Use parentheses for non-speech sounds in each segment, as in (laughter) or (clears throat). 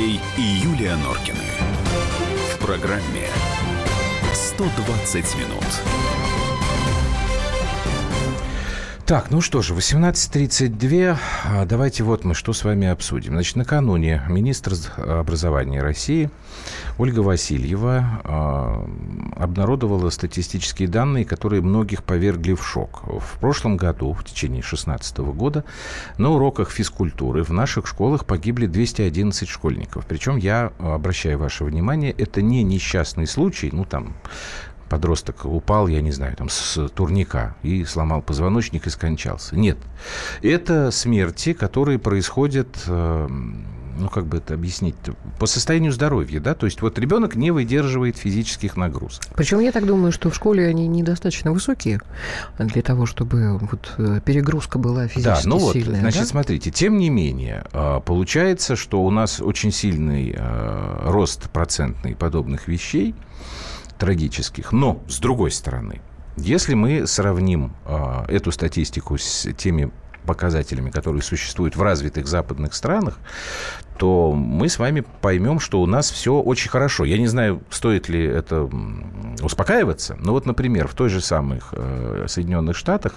Андрей и Юлия Норкины. В программе 120 минут. Так, ну что же, 18.32. А, давайте вот мы что с вами обсудим. Значит, накануне министр образования России Ольга Васильева э, обнародовала статистические данные, которые многих повергли в шок. В прошлом году, в течение 2016 года, на уроках физкультуры в наших школах погибли 211 школьников. Причем я обращаю ваше внимание, это не несчастный случай, ну там подросток упал, я не знаю, там с турника и сломал позвоночник и скончался. Нет. Это смерти, которые происходят э, ну, как бы это объяснить по состоянию здоровья, да, то есть вот ребенок не выдерживает физических нагрузок. Причем я так думаю, что в школе они недостаточно высокие для того, чтобы вот э, перегрузка была физически да, ну вот, сильная. Значит, да? смотрите, тем не менее, а, получается, что у нас очень сильный а, рост процентный подобных вещей, трагических. Но, с другой стороны, если мы сравним э, эту статистику с теми показателями, которые существуют в развитых западных странах, то мы с вами поймем, что у нас все очень хорошо. Я не знаю, стоит ли это успокаиваться, но вот, например, в той же самых э, Соединенных Штатах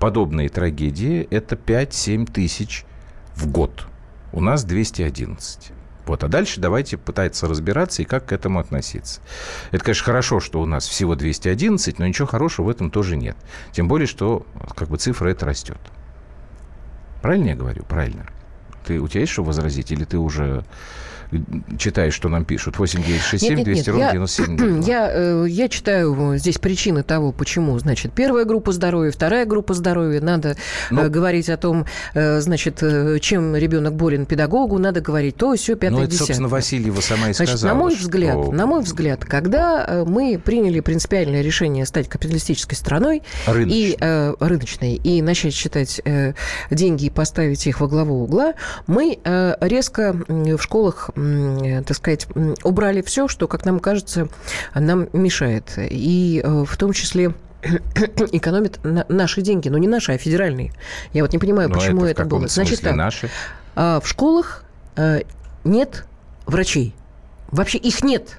подобные трагедии – это 5-7 тысяч в год. У нас 211. Вот. А дальше давайте пытаться разбираться и как к этому относиться. Это, конечно, хорошо, что у нас всего 211, но ничего хорошего в этом тоже нет. Тем более, что как бы цифра эта растет. Правильно я говорю? Правильно. Ты, у тебя есть что возразить? Или ты уже читаешь, что нам пишут. 8 9 6 7 200 ровно 97 я, э, я читаю здесь причины того, почему, значит, первая группа здоровья, вторая группа здоровья. Надо э, ну, говорить о том, э, значит, чем ребенок болен педагогу, надо говорить то, все, пятое, Ну, это, собственно, Васильева сама и значит, сказала. на мой взгляд, что... на мой взгляд, когда мы приняли принципиальное решение стать капиталистической страной рыночной. и э, рыночной и начать считать э, деньги и поставить их во главу угла, мы э, резко в школах так сказать, убрали все, что, как нам кажется, нам мешает. И э, в том числе (clears throat) экономит наши деньги, но не наши, а федеральные. Я вот не понимаю, но почему это, это было. Значит так, наши? А, в школах э, нет врачей. Вообще их нет.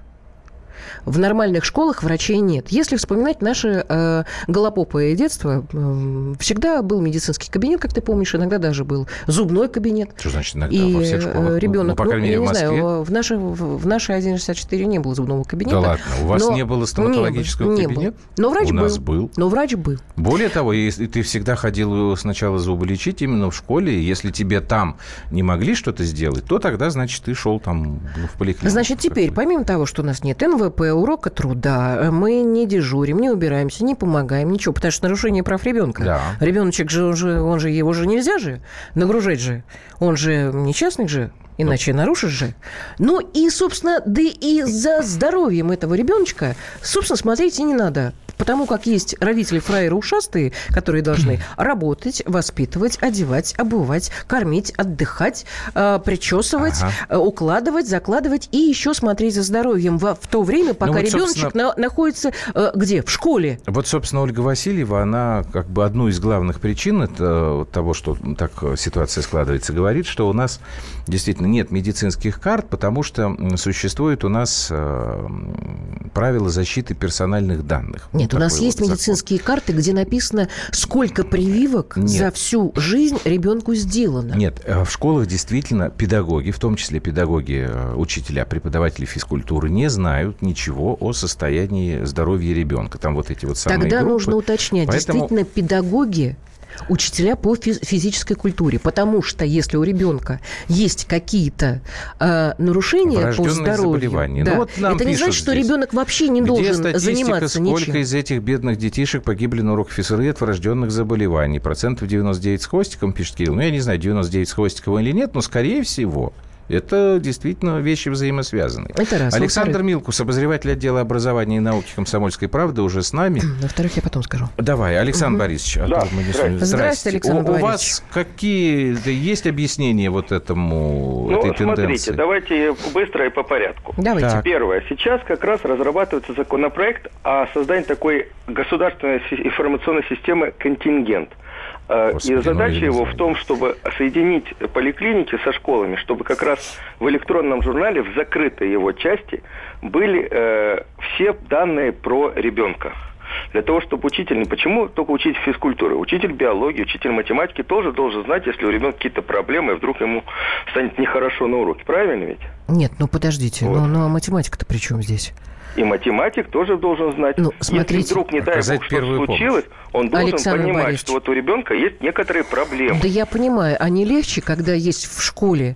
В нормальных школах врачей нет. Если вспоминать наше э, голопопое детство, э, всегда был медицинский кабинет, как ты помнишь, иногда даже был зубной кабинет. Что значит иногда и во всех школах? Ребенок, ну, по крайней мере, ну, в Москве? Знаю, в, нашей, в, в нашей 164 не было зубного кабинета. Да ладно, у вас не было стоматологического не кабинета? Не было. Но врач у был. нас был. Но врач был. Более того, если ты всегда ходил сначала зубы лечить именно в школе, если тебе там не могли что-то сделать, то тогда, значит, ты шел там ну, в поликлинику. Значит, теперь, помимо того, что у нас нет НВП, урока труда, мы не дежурим, не убираемся, не помогаем, ничего, потому что нарушение прав ребенка. Да. Ребеночек же, он же, он же, его же нельзя же нагружать же. Он же несчастный же. Иначе ну. нарушишь же. Ну и, собственно, да и за здоровьем этого ребеночка, собственно, смотреть и не надо потому как есть родители фраеры ушастые, которые должны работать, воспитывать, одевать, обувать, кормить, отдыхать, э, причесывать, ага. Э, укладывать, закладывать и еще смотреть за здоровьем в, в то время, пока ну, вот, ребеночек собственно... на, находится э, где? В школе. Вот, собственно, Ольга Васильева, она как бы одну из главных причин это, того, что так ситуация складывается, говорит, что у нас действительно нет медицинских карт, потому что существует у нас э, правила защиты персональных данных. Нет, у нас есть вот медицинские закон. карты, где написано, сколько прививок Нет. за всю жизнь ребенку сделано. Нет, э, в школах действительно педагоги, в том числе педагоги, э, учителя, преподаватели физкультуры, не знают ничего о состоянии здоровья ребенка. Там вот эти вот самые Тогда группы. нужно уточнять, Поэтому... действительно педагоги учителя по физической культуре. Потому что если у ребенка есть какие-то э, нарушения по здоровью, да, ну, вот это не значит, что здесь. ребенок вообще не должен заниматься сколько ничем. из этих бедных детишек погибли на уроках физкультуры от врожденных заболеваний? Процентов 99 с хвостиком, пишет Кирилл. Ну, я не знаю, 99 с хвостиком или нет, но, скорее всего, это действительно вещи взаимосвязаны. Это раз. Александр Милкус, обозреватель отдела образования и науки «Комсомольской правды», уже с нами. Во-вторых, я потом скажу. Давай, Александр угу. Борисович. А да. мы не... Здравствуйте. Здравствуйте, Александр у, у вас какие есть объяснения вот этому, ну, этой смотрите, тенденции? давайте быстро и по порядку. Давайте. Так. Первое. Сейчас как раз разрабатывается законопроект о создании такой государственной информационной системы «Контингент». Господи, и ну, задача не его в том, чтобы соединить поликлиники со школами, чтобы как раз в электронном журнале, в закрытой его части, были э, все данные про ребенка. Для того, чтобы учитель, не почему только учитель физкультуры, учитель биологии, учитель математики тоже должен знать, если у ребенка какие-то проблемы, и вдруг ему станет нехорошо на уроке. Правильно ведь? Нет, ну подождите, Вот. ну, ну а математика-то при чем здесь? И математик тоже должен знать. Ну, смотрите. Если вдруг, не дай бог, что первую помощь. случилось, он должен Александр понимать, Борисович. что вот у ребенка есть некоторые проблемы. Да я понимаю, а не легче, когда есть в школе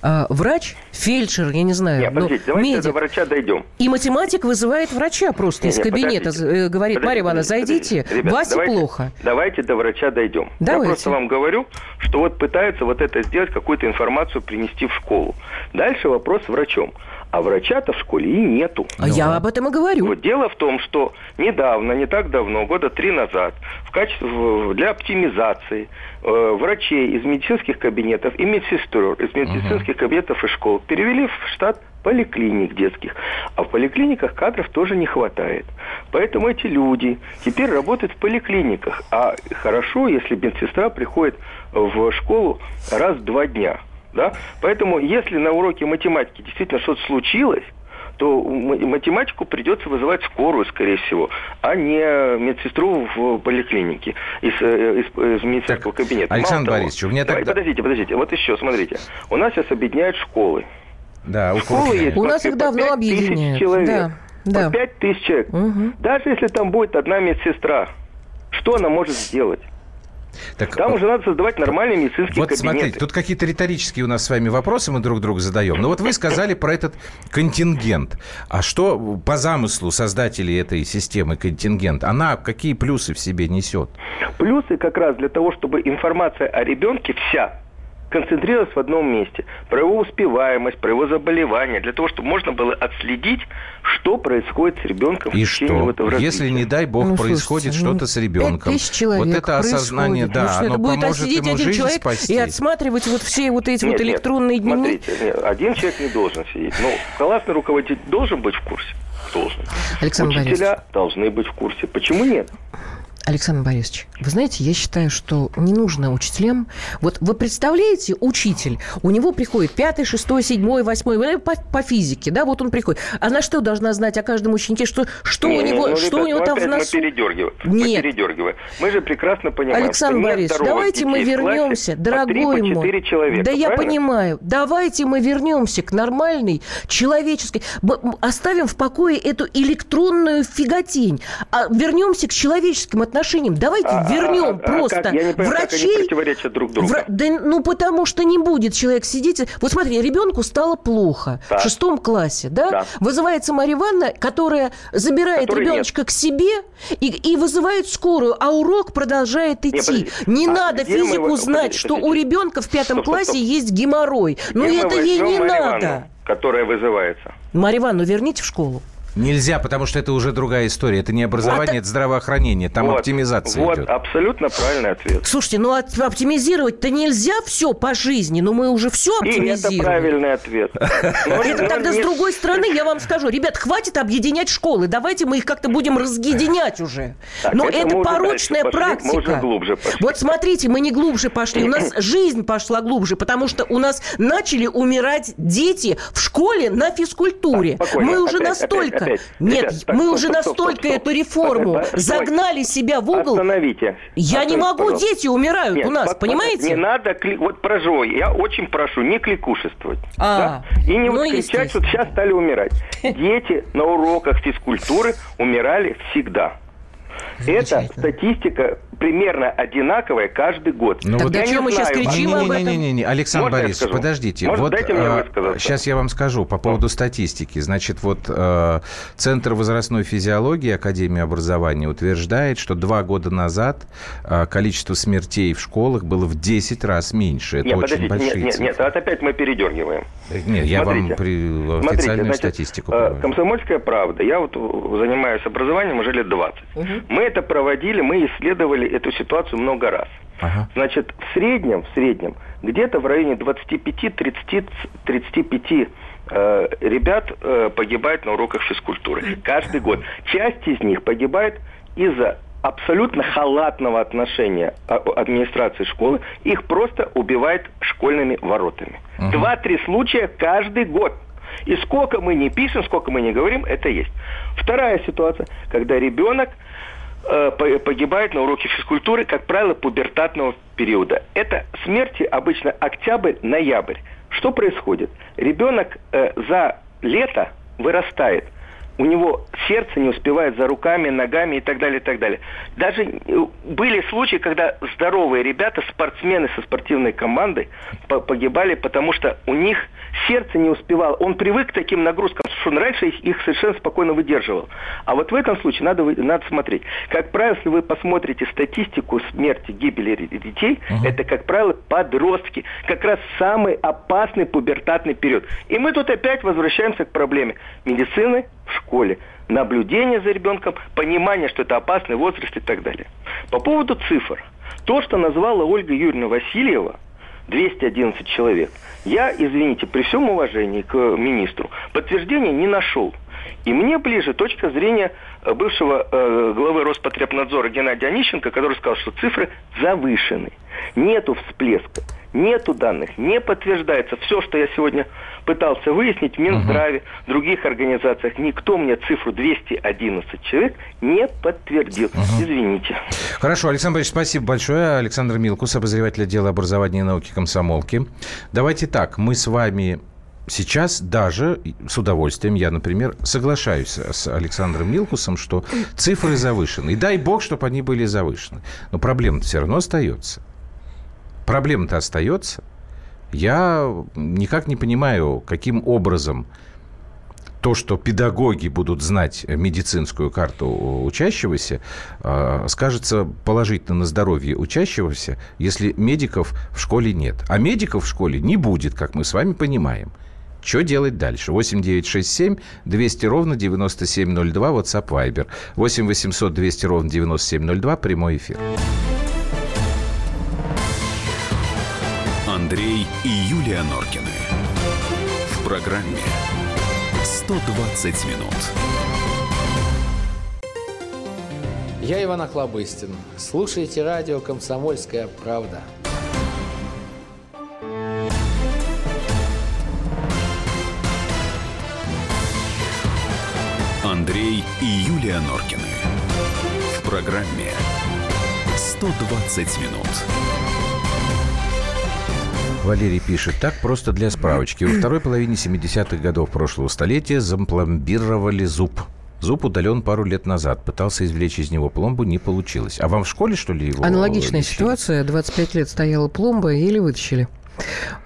а, врач, фельдшер, я не знаю, Нет, подождите, давайте медик, до врача дойдем. и математик вызывает врача просто Не, из не, кабинета, подождите. э, говорит, Подождите, Марья Ивановна, зайдите. Ребята, Васе давайте- плохо. Давайте до врача дойдем. Давайте. Я просто вам говорю, что вот пытаются вот это сделать, какую-то информацию принести в школу. Дальше вопрос с врачом. А врача-то в школе и нету. А я об этом и говорю. Вот дело в том, что недавно, не так давно, года три назад, в качестве для оптимизации э, врачей из медицинских кабинетов и медсестер из медицинских кабинетов и школ перевели в штат поликлиник детских. А в поликлиниках кадров тоже не хватает. Поэтому эти люди теперь работают в поликлиниках. А хорошо, если медсестра приходит в школу раз в два дня. Да? Поэтому, если на уроке математики действительно что-то случилось, то математику придется вызывать скорую, скорее всего, а не медсестру в поликлинике из, э, из- из медицинского Так, кабинета. Александр Мало того- Борисович, у меня Давай, тогда- Подождите, подождите. Вот еще, смотрите. У нас сейчас объединяют школы. Да, у Школы Куркина. есть У нас их по давно 5 тысяч объединяют. человек. Да, да. По 5 тысяч человек. Мгм. Даже если там будет одна медсестра, что она может сделать? Так, Там уже надо создавать нормальные медицинские Вот кабинеты. смотрите, тут какие-то риторические у нас с вами вопросы мы друг другу задаем. Но вот вы сказали про этот контингент. А что по замыслу создателей этой системы контингент? Она какие плюсы в себе несет? Плюсы как раз для того, чтобы информация о ребенке вся концентрировалась в одном месте. Про его успеваемость, про его заболевания, для того, чтобы можно было отследить, что происходит с ребенком И в течение что? вот этого Если, развития. не дай бог, Ну, происходит слушайте, ну, что-то с ребенком. Человек вот это осознание, происходит. да, Ну что, оно это будет поможет ему один жизнь человек спасти. и отсматривать вот все вот эти вот Нет, нет, электронные дневники. Смотрите, нет, один человек не должен сидеть. Ну, классный руководитель должен быть в курсе? Должен. Александр Учителя должны быть в курсе. Почему нет? Александр Борисович, вы знаете, я считаю, что не нужно учителям... Вот вы представляете, учитель, у него приходит пятый, шестой, седьмой, восьмой, ну, по, по физике, да, вот он приходит. Она что должна знать о каждом ученике, что, что Не, у не, него, ну, что ребят, у него ну, там в носу? Мы передергиваем. Нет. Мы передергиваем. Мы же прекрасно понимаем, Александр что Борисович, давайте мы вернемся, дорогой по мой. четыре человека, да я правильно? понимаю. Давайте мы вернемся к нормальной человеческой. Оставим в покое эту электронную фиготень. А вернемся к человеческим отношениям. Давайте А- а- вернем а- а просто как? Я не понимаю, как они врачей. противоречат друг другу. Вра- Да, ну, потому что не будет человек сидеть... Вот смотри, ребенку стало плохо Так. в шестом классе, да? Да. Вызывается Марья Ивановна, которая забирает Которой ребеночка к себе и, и вызывает скорую, а урок продолжает идти. подожди. Не А надо мы физику его- знать, подожди, что у подожди. ребенка в пятом Стоп, классе стоп. есть геморрой. Ну, Где мы это ей не Марью надо. Ивановну, которая вызывается. Марья Ивановна, верните в школу. Нельзя, потому что это уже другая история. Это не образование, Вот. это здравоохранение. Там Вот, оптимизация Вот, идет. абсолютно правильный ответ. Слушайте, ну от- оптимизировать-то нельзя все по жизни, но мы уже все И это оптимизируем. правильный ответ. (laughs) Но- Это тогда с другой стороны, я вам скажу, ребят, хватит объединять школы, давайте мы их как-то будем разъединять уже. Но это порочная практика. Вот смотрите, мы не глубже пошли, у нас (clears throat) жизнь пошла глубже, потому что у нас начали умирать дети в школе на физкультуре. Мы уже опять, настолько... опять. Нет, Ребят, так, мы стоп, уже стоп, настолько стоп, стоп. эту реформу Стой. загнали себя в угол. Остановите. Я не Остановите, могу, пожалуйста. дети умирают Нет, у нас, вот- понимаете? Не надо, кли- вот прошу, я очень прошу, не кликушествовать. А, да? И не ну, вот кричать, что естественно. сейчас стали умирать. (laughs) Дети на уроках физкультуры умирали всегда. Это статистика примерно одинаковая каждый год. Ну Тогда вот- чё мы знаю, кричим об этом? Не-не-не, Александр Можно Борисович, подождите. Может, вот, дайте мне а, высказаться? сейчас я вам скажу по поводу статистики. Значит, вот э, Центр возрастной физиологии Академии образования утверждает, что два года назад э, количество смертей в школах было в 10 раз меньше. Это Нет, очень подождите, большие нет, нет, цифры. нет, вот опять мы передергиваем. Э, Нет, я вам Смотрите. при, Смотрите, официальную значит, статистику привожу. Комсомольская правда. Я вот занимаюсь образованием уже лет 20. Мы это проводили, мы исследовали эту ситуацию много раз. Ага. Значит, в среднем, в среднем, где-то в районе 25-35 э, ребят э, погибает на уроках физкультуры. Каждый год. Часть из них погибает из-за абсолютно халатного отношения а, администрации школы, их просто убивает школьными воротами. Угу. Два-три случая каждый год. И сколько мы не пишем, сколько мы не говорим, это есть. Вторая ситуация, когда ребенок погибает на уроке физкультуры, как правило, пубертатного периода. Это смерти обычно октябрь-ноябрь. Что происходит? Ребенок э, за лето вырастает – у него сердце не успевает за руками, ногами и так далее, и так далее. Даже э, были случаи, когда здоровые ребята, спортсмены со спортивной командой погибали, потому что у них сердце не успевало. Он привык к таким нагрузкам, что он раньше их, их совершенно спокойно выдерживал. А вот в этом случае надо, надо смотреть. Как правило, если вы посмотрите статистику смерти, гибели детей, угу. это, как правило, подростки. Как раз самый опасный пубертатный период. И мы тут опять возвращаемся к проблеме медицины в школе наблюдение за ребенком, понимание, что это опасный возраст и так далее. По поводу цифр. То, что назвала Ольга Юрьевна Васильева, 211 человек, я, извините, при всем уважении к министру, подтверждения не нашел. И мне ближе точка зрения э, бывшего э, главы Роспотребнадзора Геннадия Онищенко, который сказал, что цифры завышены. Нету всплеска, нету данных, не подтверждается. Все, что я сегодня пытался выяснить в Минздраве, угу. в других организациях, никто мне цифру 211 человек не подтвердил. Угу. Извините. Хорошо, Александр Борисович, спасибо большое. Александр Милкус, обозреватель отдела образования и науки комсомолки. Давайте так, мы с вами Сейчас даже с удовольствием я, например, соглашаюсь с Александром Милкусом, что цифры завышены. И дай бог, чтобы они были завышены. Но проблема все равно остается. Проблема-то остается. Я никак не понимаю, каким образом то, что педагоги будут знать медицинскую карту учащегося, а, скажется положительно на здоровье учащегося, если медиков в школе нет. А медиков в школе не будет, как мы с вами понимаем. Что делать дальше? 8 9 6 7 200 ровно 9702, WhatsApp Viber. 8 800 200 ровно 9702, прямой эфир. Андрей и Юлия Норкины. В программе 120 минут. Я Иван Охлобыстин. Слушайте радио «Комсомольская правда». Андрей и Юлия Норкины. В программе 120 минут. Валерий пишет, так просто для справочки. Во второй половине 70-х годов прошлого столетия зампломбировали зуб. Зуб удален пару лет назад. Пытался извлечь из него пломбу, не получилось. А вам в школе, что ли, его Аналогичная лечили? ситуация. 25 лет стояла пломба, или вытащили.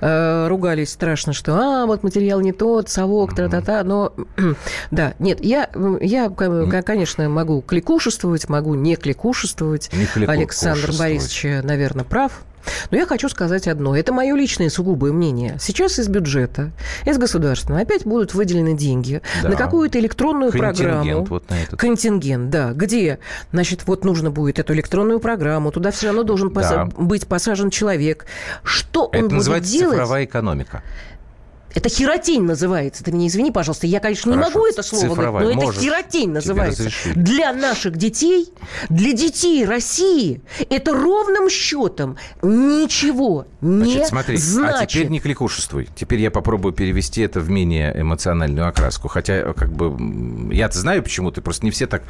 Э, ругались страшно, что а, вот материал не тот, совок, тра-та-та, но (clears throat) да, нет, я, я, конечно, могу кликушествовать, могу не кликушествовать. Не Александр Борисович, наверное, прав. Но я хочу сказать одно. Это мое личное сугубое мнение. Сейчас из бюджета, из государственного опять будут выделены деньги да. на какую-то электронную контингент программу. Вот на этот. Контингент, да. Где, значит, вот нужно будет эту электронную программу, туда все равно должен да. быть посажен человек. Что это он будет делать? цифровая экономика. Это херотень называется. Ты мне извини, пожалуйста. Я, конечно, Хорошо. не могу это слово Цифровая. говорить, но Можешь. это херотень называется. Для наших детей, для детей России, это ровным счетом ничего не значит, смотри, значит. А теперь не кликушествуй. Теперь я попробую перевести это в менее эмоциональную окраску. Хотя, как бы, я-то знаю, почему ты. Просто не все так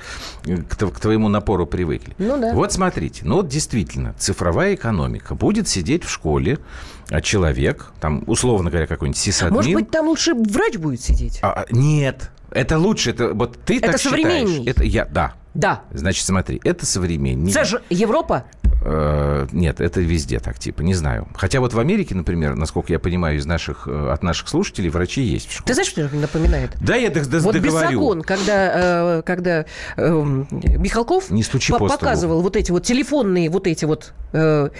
к, к твоему напору привыкли. Ну да. Вот смотрите. Ну вот действительно, цифровая экономика будет сидеть в школе а человек, там, условно говоря, какой-нибудь сисадмин... Может быть, там лучше врач будет сидеть? А, нет, это лучше, это вот ты это так считаешь. Это я, да. Да. Значит, смотри, это современнее. Это же Европа? Э, нет, это везде так, типа, не знаю. Хотя вот в Америке, например, насколько я понимаю из наших, э, от наших слушателей, врачи есть в школе. Ты знаешь, что это напоминает? Да, я д- д- вот договорю. Бесогон, когда, э, когда Михалков не стучи по- показывал вот эти вот телефонные вот эти вот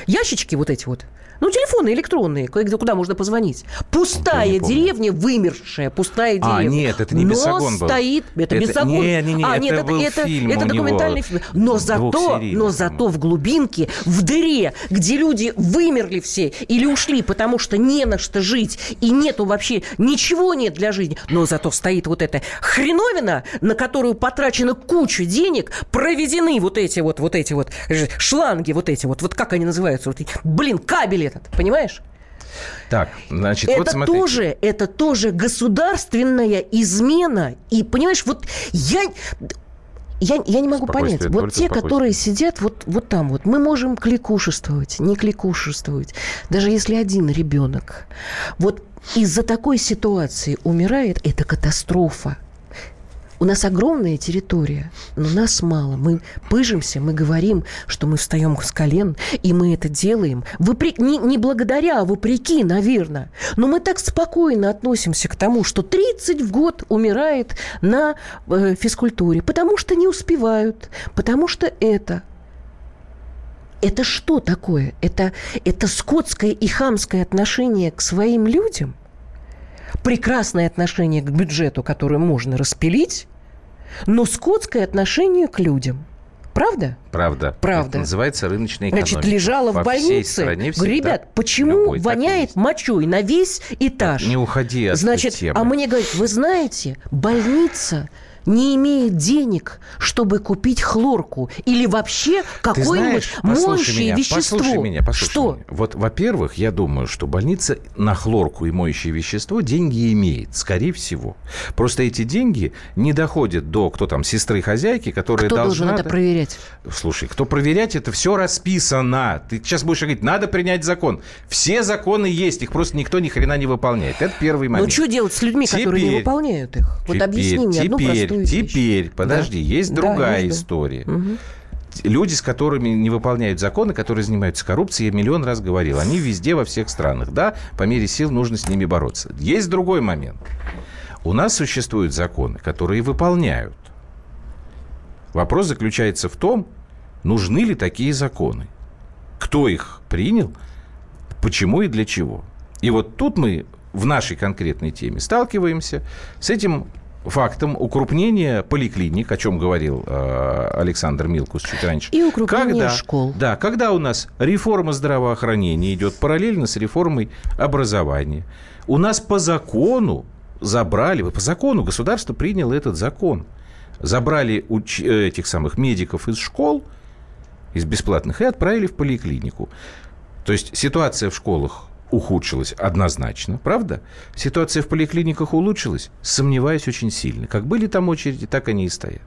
ящички вот эти вот, Ну, телефоны электронные, куда можно позвонить. Пустая деревня, вымершая, пустая А, деревня. нет, это не Но «Бесогон» был. стоит... Это, Это- «Бесогон». не, не, не, а, это нет, был это, фильм это документальный него, фильм. Но зато, но зато в глубинке, в дыре, где люди вымерли все или ушли, потому что не на что жить, и нету вообще, ничего нет для жизни, но зато стоит вот эта хреновина, на которую потрачено куча денег, проведены вот эти вот, вот эти вот э, шланги, вот эти вот, вот как они называются, вот блин, кабель этот, понимаешь? Так, значит, это вот смотрите. тоже, это тоже государственная измена. И понимаешь, вот я, я, я не могу понять. Вот только те, которые сидят вот, вот там вот, мы можем кликушествовать, не кликушествовать. Даже если один ребенок вот из-за такой ситуации умирает, это катастрофа. У нас огромная территория, но нас мало. Мы пыжимся, мы говорим, что мы встаем с колен, и мы это делаем. Вопреки, не, не благодаря, а вопреки, наверное. Но мы так спокойно относимся к тому, что 30 в год умирает на э, физкультуре, потому что не успевают, потому что это. Это что такое? Это, это скотское и хамское отношение к своим людям – прекрасное отношение к бюджету, которое можно распилить, но скотское отношение к людям. Правда? Правда. Правда. Это называется рыночная экономика. Значит, лежала По в больнице. стране Говорю, всегда ребят, почему любой, воняет мочой на весь этаж? Не уходи от Значит, темы. а мне говорят, вы знаете, больница не имеет денег, чтобы купить хлорку или вообще какое-нибудь моющее меня, вещество. Послушай меня, послушай что? меня. Вот, во-первых, я думаю, что больница на хлорку и моющее вещество деньги имеет, скорее всего. Просто эти деньги не доходят до, кто там, сестры-хозяйки, которая Кто должен должна... это проверять? Слушай, кто проверять, это все расписано. Ты сейчас будешь говорить, надо принять закон. Все законы есть, их просто никто ни хрена не выполняет. Это первый момент. Ну, что делать с людьми, которые не Теперь- выполняют их? Вот объясни мне одну теперь, простую вещь. Теперь, подожди, Да. есть Да, другая жду. история. Мгм. Люди, с которыми не выполняют законы, которые занимаются коррупцией, я миллион раз говорил, они везде, во всех странах. Да, по мере сил нужно с ними бороться. Есть другой момент. У нас существуют законы, которые выполняют. Вопрос заключается в том, нужны ли такие законы. Кто их принял, почему и для чего. И вот тут мы в нашей конкретной теме сталкиваемся с этим фактом укрупнения поликлиник, о чем говорил э, Александр Милкус чуть раньше. И укрупнение когда, школ. Да, когда у нас реформа здравоохранения идет параллельно с реформой образования. У нас по закону забрали, по закону государство приняло этот закон. Забрали уч- э, этих самых медиков из школ, из бесплатных, и отправили в поликлинику. То есть ситуация в школах ухудшилась однозначно, правда? Ситуация в поликлиниках улучшилась, сомневаюсь очень сильно. Как были там очереди, так они и стоят.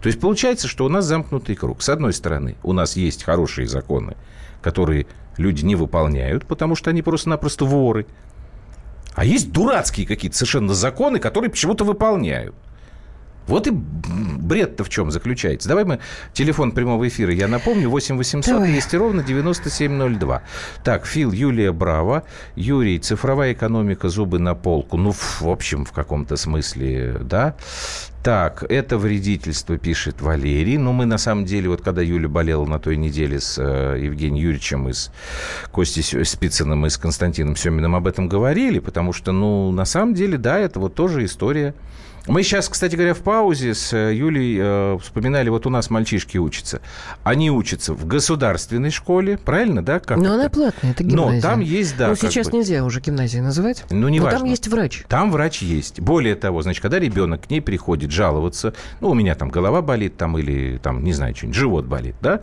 То есть получается, что у нас замкнутый круг. С одной стороны, у нас есть хорошие законы, которые люди не выполняют, потому что они просто-напросто воры. А есть дурацкие какие-то совершенно законы, которые почему-то выполняют. Вот и бред-то в чем заключается. Давай мы телефон прямого эфира, я напомню, 8 800 Давай. 200 ровно 9702. Так, Фил, Юлия Браво, Юрий, цифровая экономика, зубы на полку. Ну, в в общем, в каком-то смысле, да. Так, это вредительство, пишет Валерий. Но мы, на самом деле, вот когда Юля болела на той неделе с э, Евгением Юрьевичем и с Костей Спицыным и с Константином Семиным об этом говорили, потому что, ну, на самом деле, да, это вот тоже история мы сейчас, кстати говоря, в паузе с э, Юлей э, вспоминали, вот у нас мальчишки учатся. Они учатся в государственной школе, правильно, да? Как Но это? она платная, это Но гимназия. там есть, да, Ну, сейчас бы- нельзя уже гимназии называть. Ну, не Но важно. там есть врач. Там врач есть. Более того, значит, когда ребенок к ней приходит жаловаться, ну, у меня там голова болит, там, или, там, не знаю, что-нибудь, живот болит, да,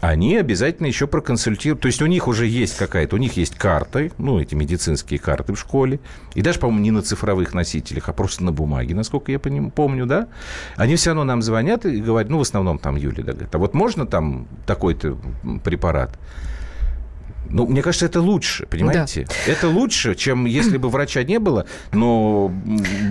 они обязательно еще проконсультируют. То есть у них уже есть какая-то, у них есть карты, ну, эти медицинские карты в школе. И даже, по-моему, не на цифровых носителях, а просто на бумаге, насколько я помню, да. Они все равно нам звонят и говорят, ну, в основном там Юля, да, говорит, а вот можно там такой-то препарат? Ну, мне кажется, это лучше, понимаете? Это лучше, чем если бы врача не было, но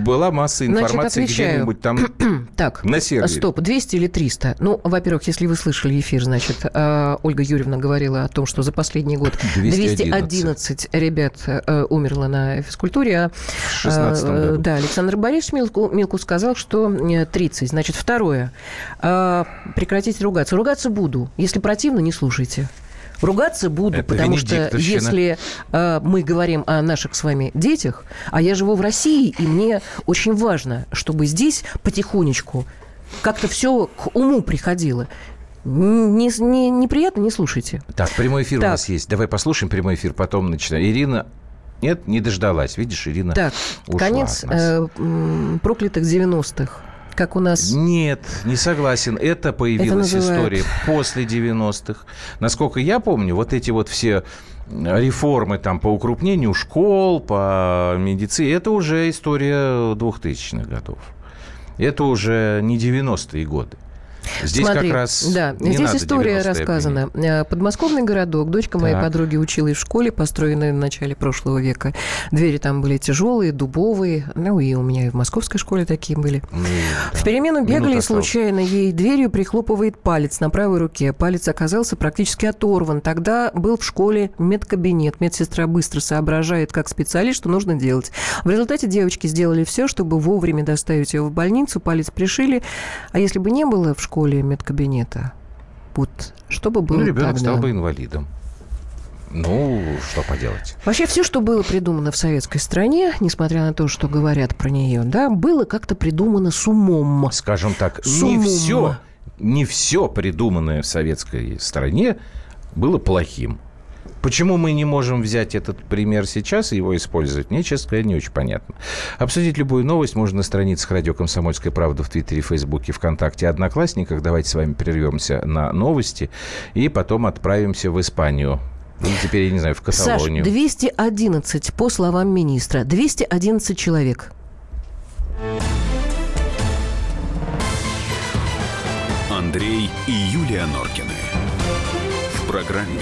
была масса информации где-нибудь там (clears throat) Так, на сервере. стоп, 200 или 300? Ну, во-первых, если вы слышали эфир, значит, э, Ольга Юрьевна говорила о том, что за последний год 211. 211 ребят э, умерло на физкультуре. а, В 16-м э, году. Да, Александр Борисович Милку, Милку сказал, что э, 30. Значит, второе. Прекратите ругаться. Ругаться буду. Если противно, не слушайте. Ругаться буду, Это потому что если э, мы говорим о наших с вами детях, а я живу в России, и мне очень важно, чтобы здесь потихонечку как-то все к уму приходило. Не, не- неприятно, не слушайте. Так, прямой эфир у Так. нас есть. Давай послушаем прямой эфир, потом начинаем. Ирина... Нет, не дождалась. Видишь, Ирина Так, ушла конец от нас. э, проклятых 90-х. Как у нас... Нет, не согласен. Это появилась Это называют- история после 90-х. Насколько я помню, вот эти вот все реформы там по укрупнению школ, по медицине, это уже история 2000-х годов. Это уже не 90-е годы. Здесь Смотри, как раз да, здесь история 90-е рассказана. Э, Подмосковный городок. Дочка моей Так. подруги училась в школе, построенной в начале прошлого века. Двери там были тяжелые, дубовые. Ну и у меня и в московской школе такие были. Ну, да. В перемену Минута бегали, и случайно ей дверью прихлопывает палец на правой руке. Палец оказался практически оторван. Тогда был в школе медкабинет. Медсестра быстро соображает, как специалист, что нужно делать. В результате девочки сделали все, чтобы вовремя доставить ее в больницу. Палец пришили. А если бы не было в школе медкабинета, вот что бы было Ну, ребенок тогда? стал бы инвалидом. Ну, что поделать. Вообще все, что было придумано в советской стране, несмотря на то, что говорят про нее, да, было как-то придумано с умом. Скажем так, С не умом. все, не все придуманное в советской стране было плохим. Почему мы не можем взять этот пример сейчас и его использовать, мне, честно говоря, не очень понятно. Обсудить любую новость можно на страницах радио «Комсомольская правда» в Твиттере, Фейсбуке, ВКонтакте, Одноклассниках. Давайте с вами прервемся на новости и потом отправимся в Испанию. Или теперь, я не знаю, в Саш, Каталонию. 211, по словам министра, 211 человек. Андрей и Юлия Норкины. В программе